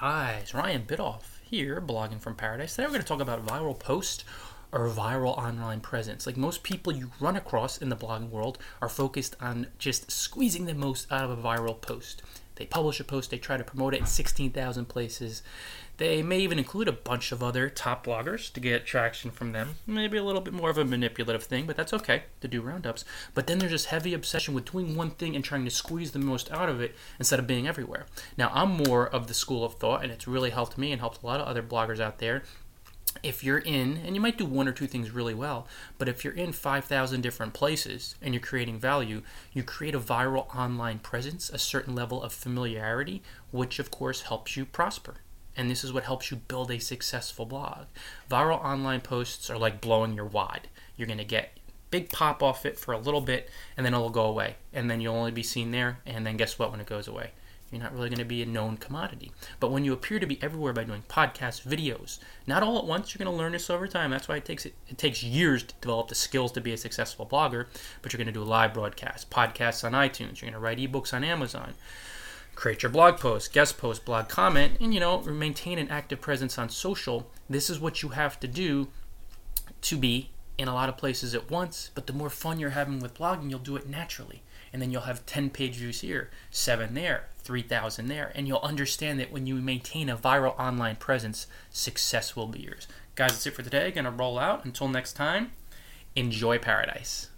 guys, Ryan Biddulph here, blogging from paradise. Today we're going to talk about viral post or viral online presence. Like most people you run across in the blogging world are focused on just squeezing the most out of a viral post. They publish a post, they try to promote it in 16,000 places. They may even include a bunch of other top bloggers to get traction from them. Maybe a little bit more of a manipulative thing, but that's okay to do roundups. But then there's this heavy obsession with doing one thing and trying to squeeze the most out of it instead of being everywhere. Now, I'm more of the school of thought, and it's really helped me and helped a lot of other bloggers out there if you're in, and you might do one or two things really well, but if you're in 5,000 different places and you're creating value, you create a viral online presence, a certain level of familiarity, which of course helps you prosper. And this is what helps you build a successful blog. Viral online posts are like blowing your wad. You're going to get big pop off it for a little bit, and then it'll go away. And then you'll only be seen there, and then guess what when it goes away? You're not really going to be a known commodity. But when you appear to be everywhere by doing podcasts, videos, not all at once, you're going to learn this over time. That's why it takes it, it takes years to develop the skills to be a successful blogger. But you're going to do live broadcasts, podcasts on iTunes. You're going to write ebooks on Amazon. Create your blog post, guest post, blog comment, and you know maintain an active presence on social. This is what you have to do to be in a lot of places at once. But the more fun you're having with blogging, you'll do it naturally and then you'll have 10 page views here, 7 there, 3,000 there, and you'll understand that when you maintain a viral online presence, success will be yours. Guys, that's it for today. Gonna roll out. Until next time, enjoy paradise.